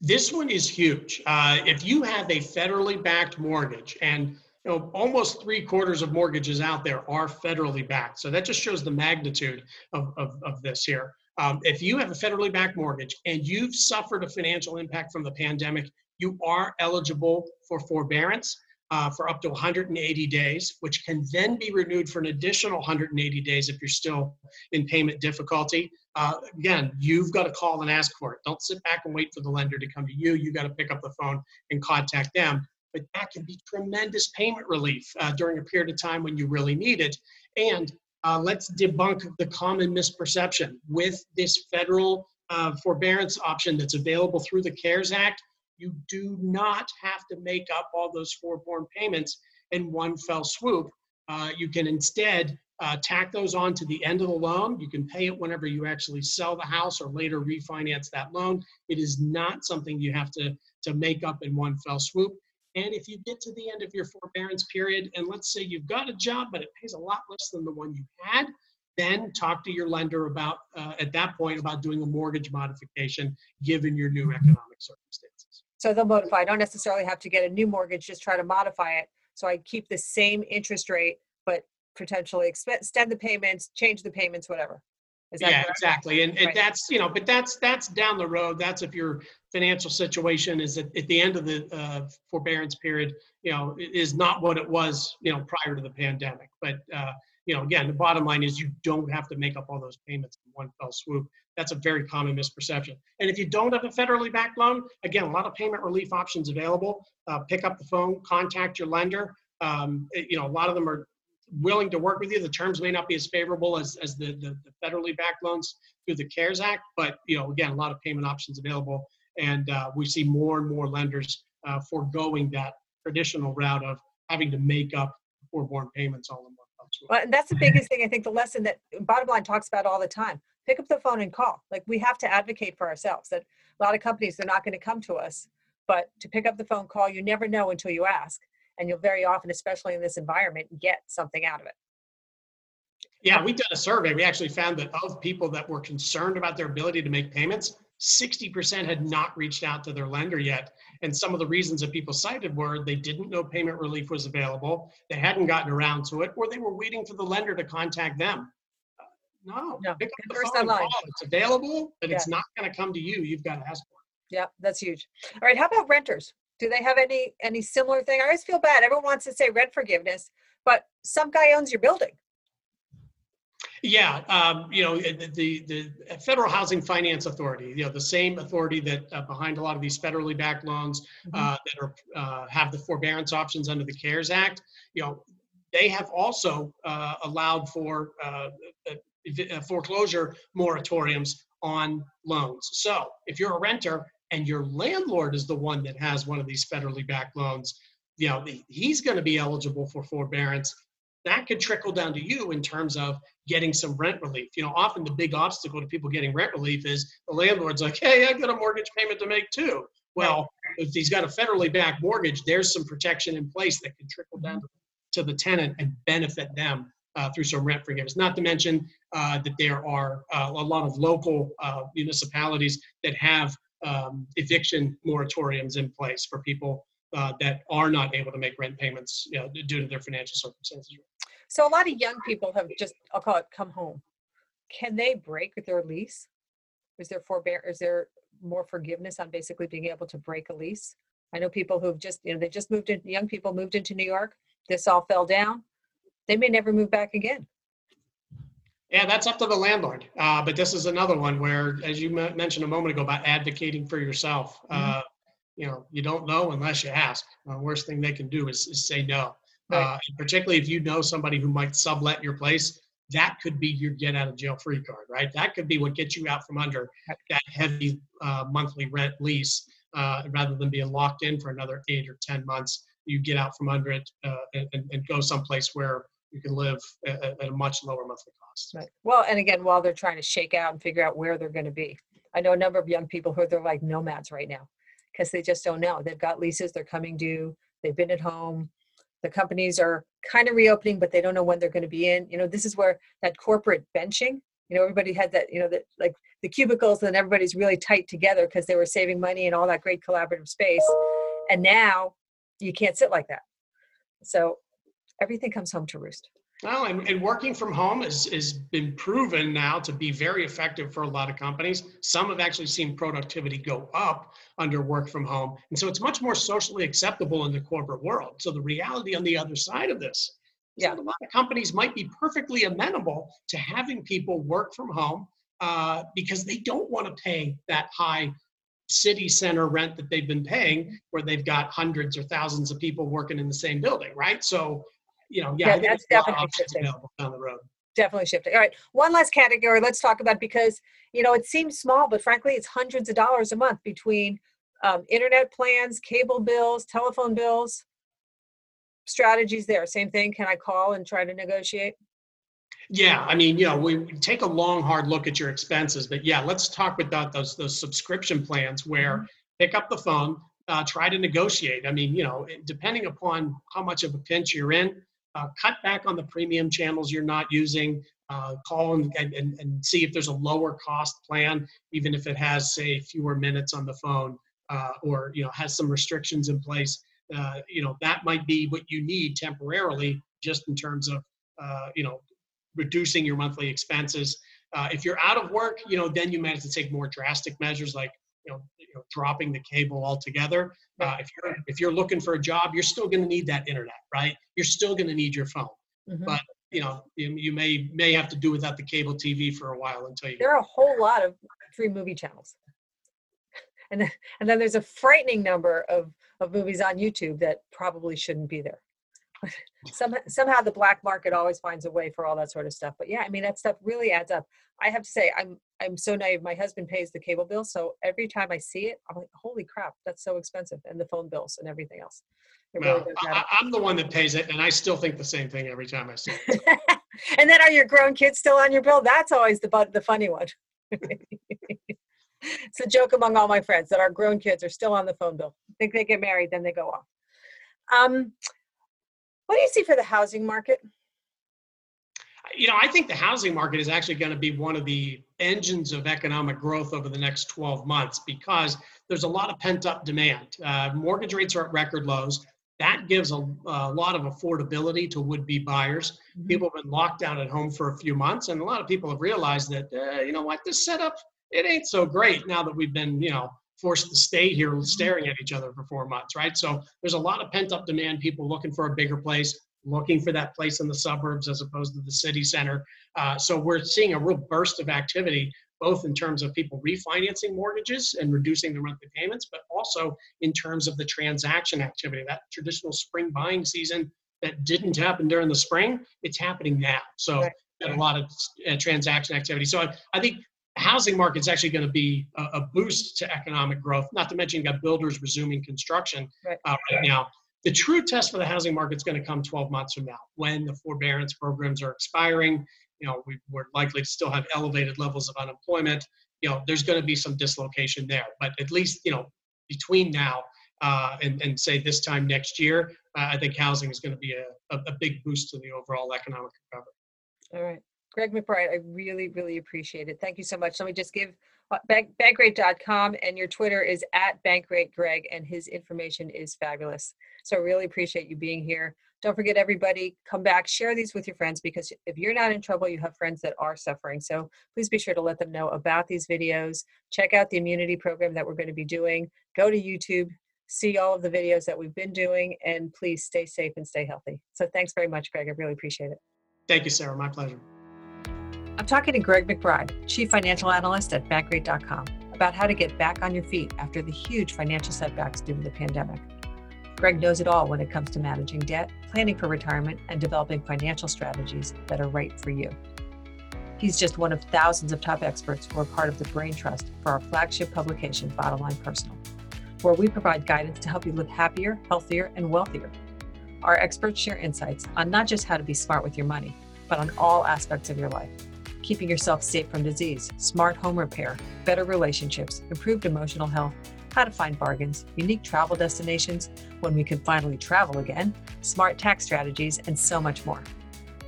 This one is huge. Uh, if you have a federally backed mortgage, and you know almost three quarters of mortgages out there are federally backed, so that just shows the magnitude of, of, of this here. Um, if you have a federally backed mortgage and you've suffered a financial impact from the pandemic, you are eligible for forbearance uh, for up to 180 days, which can then be renewed for an additional 180 days if you're still in payment difficulty. Uh, again, you've got to call and ask for it. Don't sit back and wait for the lender to come to you. You've got to pick up the phone and contact them. But that can be tremendous payment relief uh, during a period of time when you really need it. And uh, let's debunk the common misperception with this federal uh, forbearance option that's available through the CARES Act. You do not have to make up all those foreborn payments in one fell swoop. Uh, you can instead uh, tack those on to the end of the loan. You can pay it whenever you actually sell the house or later refinance that loan. It is not something you have to, to make up in one fell swoop. And if you get to the end of your forbearance period, and let's say you've got a job, but it pays a lot less than the one you had, then talk to your lender about, uh, at that point, about doing a mortgage modification given your new economic circumstances. So they'll modify. I don't necessarily have to get a new mortgage, just try to modify it. So I keep the same interest rate, but potentially extend the payments, change the payments, whatever. Is that yeah, correct? exactly. And, and Right. that's, you know, but that's, that's down the road. That's if your financial situation is at, at the end of the uh, forbearance period, you know, is not what it was, you know, prior to the pandemic. But, uh, you know, again, the bottom line is you don't have to make up all those payments in one fell swoop. That's a very common misperception. And if you don't have a federally backed loan, again, a lot of payment relief options available. Uh, pick up the phone, contact your lender. Um, it- you know, a lot of them are willing to work with you. The terms may not be as favorable as, as the, the, the federally backed loans through the CARES Act, but you know, again, a lot of payment options available. And uh, we see more and more lenders uh, foregoing that traditional route of having to make up foreborn payments all in one. Well, and that's the biggest thing. I think the lesson that bottom line talks about all the time. Pick up the phone and call. Like we have to advocate for ourselves. That a lot of companies they're not going to come to us, but to pick up the phone call, you never know until you ask, and you'll very often, especially in this environment, get something out of it. Yeah, we did a survey. We actually found that of people that were concerned about their ability to make payments, 60% had not reached out to their lender yet. And some of the reasons that people cited were they didn't know payment relief was available, they hadn't gotten around to it, or they were waiting for the lender to contact them. Uh, No, No, pick up the first phone and call. It's available, but it's not going to come to you. You've got to ask for it. Yeah, that's huge. All right, how about renters? Do they have any any similar thing? I always feel bad. Everyone wants to say rent forgiveness, but some guy owns your building. Yeah, um, you know, the, the, the Federal Housing Finance Authority, you know, the same authority that uh, behind a lot of these federally backed loans uh, that are, uh, have the forbearance options under the CARES Act, you know, they have also uh, allowed for uh, uh, uh, foreclosure moratoriums on loans. So if you're a renter and your landlord is the one that has one of these federally backed loans, you know, he's going to be eligible for forbearance. That could trickle down to you in terms of getting some rent relief. You know, often the big obstacle to people getting rent relief is the landlord's like, hey, I've got a mortgage payment to make too. Well, if he's got a federally backed mortgage, there's some protection in place that can trickle down to, to the tenant and benefit them uh, through some rent forgiveness. Not to mention uh, that there are uh, a lot of local uh, municipalities that have um, eviction moratoriums in place for people uh, that are not able to make rent payments you know, due to their financial circumstances. So a lot of young people have just I'll call it come home. Can they break their lease? Is there forbear is there more forgiveness on basically being able to break a lease? I know people who've just, you know, they just moved in, young people moved into New York. This all fell down. They may never move back again. Yeah, that's up to the landlord. Uh, but this is another one where, as you men- mentioned a moment ago about advocating for yourself, uh, you know, you don't know unless you ask. The worst thing they can do is, is say no. Right. Uh, particularly if you know somebody who might sublet your place, that could be your get out of jail free card, right? That could be what gets you out from under that heavy uh, monthly rent lease uh, rather than being locked in for another eight or 10 months. You get out from under it uh, and, and- go someplace where you can live at, at at a much lower monthly cost. Right. Well, and again, while they're trying to shake out and figure out where they're going to be, I know a number of young people who are they're like nomads right now because they just don't know. They've got leases, they're coming due, they've been at home. The companies are kind of reopening, but they don't know when they're going to be in. You know, this is where that corporate benching. You know, everybody had that. You know, that like the cubicles, and everybody's really tight together because they were saving money and all that great collaborative space. And now you can't sit like that. So everything comes home to roost. Well, and, and working from home has, has been proven now to be very effective for a lot of companies. Some have actually seen productivity go up under work from home. And so it's much more socially acceptable in the corporate world. So the reality on the other side of this is Yeah. that a lot of companies might be perfectly amenable to having people work from home uh, because they don't want to pay that high city center rent that they've been paying where they've got hundreds or thousands of people working in the same building, right? So, you know, yeah, Yeah, that's there's a lot of definitely options shifting. available down the road. definitely shifting. All right, one last category. Let's talk about because you know it seems small, but frankly, it's hundreds of dollars a month between um, internet plans, cable bills, telephone bills. Strategies there. Same thing. Can I call and try to negotiate? Yeah, I mean, you know, we take a long, hard look at your expenses, but yeah, let's talk about those those subscription plans where pick up the phone, uh, try to negotiate. I mean, you know, depending upon how much of a pinch you're in, uh, cut back on the premium channels you're not using. Uh, call and, and and see if there's a lower cost plan, even if it has say fewer minutes on the phone, uh, or you know has some restrictions in place. Uh, you know, that might be what you need temporarily, just in terms of uh, you know reducing your monthly expenses. Uh, if you're out of work, you know, then you might have to take more drastic measures like, you know, you know dropping the cable altogether. Uh, if you're if you're looking for a job, you're still going to need that internet, right? You're still going to need your phone. Mhm. But you know, you, you may may have to do without the cable TV for a while until you. There are a whole lot of free movie channels, (laughs) and then, and then there's a frightening number of of movies on YouTube that probably shouldn't be there. (laughs) some, somehow the black market always finds a way for all that sort of stuff. But yeah, I mean, that stuff really adds up. I have to say, I'm, I'm so naive. My husband pays the cable bill. So every time I see it, I'm like, holy crap, that's so expensive. And the phone bills and everything else. It Well, I, I'm the one that pays it, and I still think the same thing every time I see it. (laughs) and then are your grown kids still on your bill? That's always the the funny one. (laughs) it's a joke among all my friends that our grown kids are still on the phone bill. think they get married, then they go off. Um, what do you see for the housing market? You know, I think the housing market is actually going to be one of the engines of economic growth over the next 12 months because there's a lot of pent up demand. Uh, mortgage rates are at record lows. That gives a, a lot of affordability to would be buyers. People have been locked down at home for a few months, and a lot of people have realized that, uh, you know what, this setup, it ain't so great now that we've been, you know, forced to stay here staring at each other for four months, right? So there's a lot of pent up demand, people looking for a bigger place, looking for that place in the suburbs as opposed to the city center. Uh, so we're seeing a real burst of activity, both in terms of people refinancing mortgages and reducing the monthly payments, but also in terms of the transaction activity. That traditional spring buying season that didn't happen during the spring, it's happening now. So Right. a lot of uh, transaction activity. So I, I think housing market's actually going to be a, a boost to economic growth. Not to mention, you've got builders resuming construction Right. uh, right now. The true test for the housing market is going to come 12 months from now when the forbearance programs are expiring. You know, we, we're likely to still have elevated levels of unemployment. You know, there's going to be some dislocation there. But at least, you know, between now uh, and, and say this time next year, uh, I think housing is going to be a, a, a big boost to the overall economic recovery. All right. Greg McBride, I really, really appreciate it. Thank you so much. Let me just give uh, bank, bankrate.com and your Twitter is at bankrategreg and his information is fabulous. So I really appreciate you being here. Don't forget, everybody, come back, share these with your friends because if you're not in trouble, you have friends that are suffering. So please be sure to let them know about these videos. Check out the immunity program that we're going to be doing. Go to YouTube, see all of the videos that we've been doing, and please stay safe and stay healthy. So thanks very much, Greg. I really appreciate it. Thank you, Sarah. My pleasure. I'm talking to Greg McBride, Chief Financial Analyst at Bankrate.com, about how to get back on your feet after the huge financial setbacks due to the pandemic. Greg knows it all when it comes to managing debt, planning for retirement, and developing financial strategies that are right for you. He's just one of thousands of top experts who are part of the Brain Trust for our flagship publication, Bottom Line Personal, where we provide guidance to help you live happier, healthier, and wealthier. Our experts share insights on not just how to be smart with your money, but on all aspects of your life keeping yourself safe from disease, smart home repair, better relationships, improved emotional health, how to find bargains, unique travel destinations when we can finally travel again, smart tax strategies, and so much more.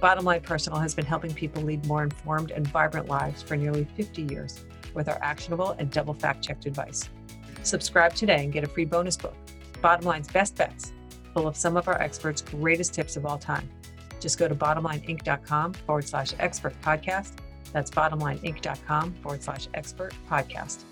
Bottom Line Personal has been helping people lead more informed and vibrant lives for nearly 50 years with our actionable and double fact checked advice. Subscribe today and get a free bonus book, Bottom Line's Best Bets, full of some of our experts' greatest tips of all time. Just go to bottomlineinc.com forward slash expert podcast. That's bottomlineinc.com forward slash expert podcast.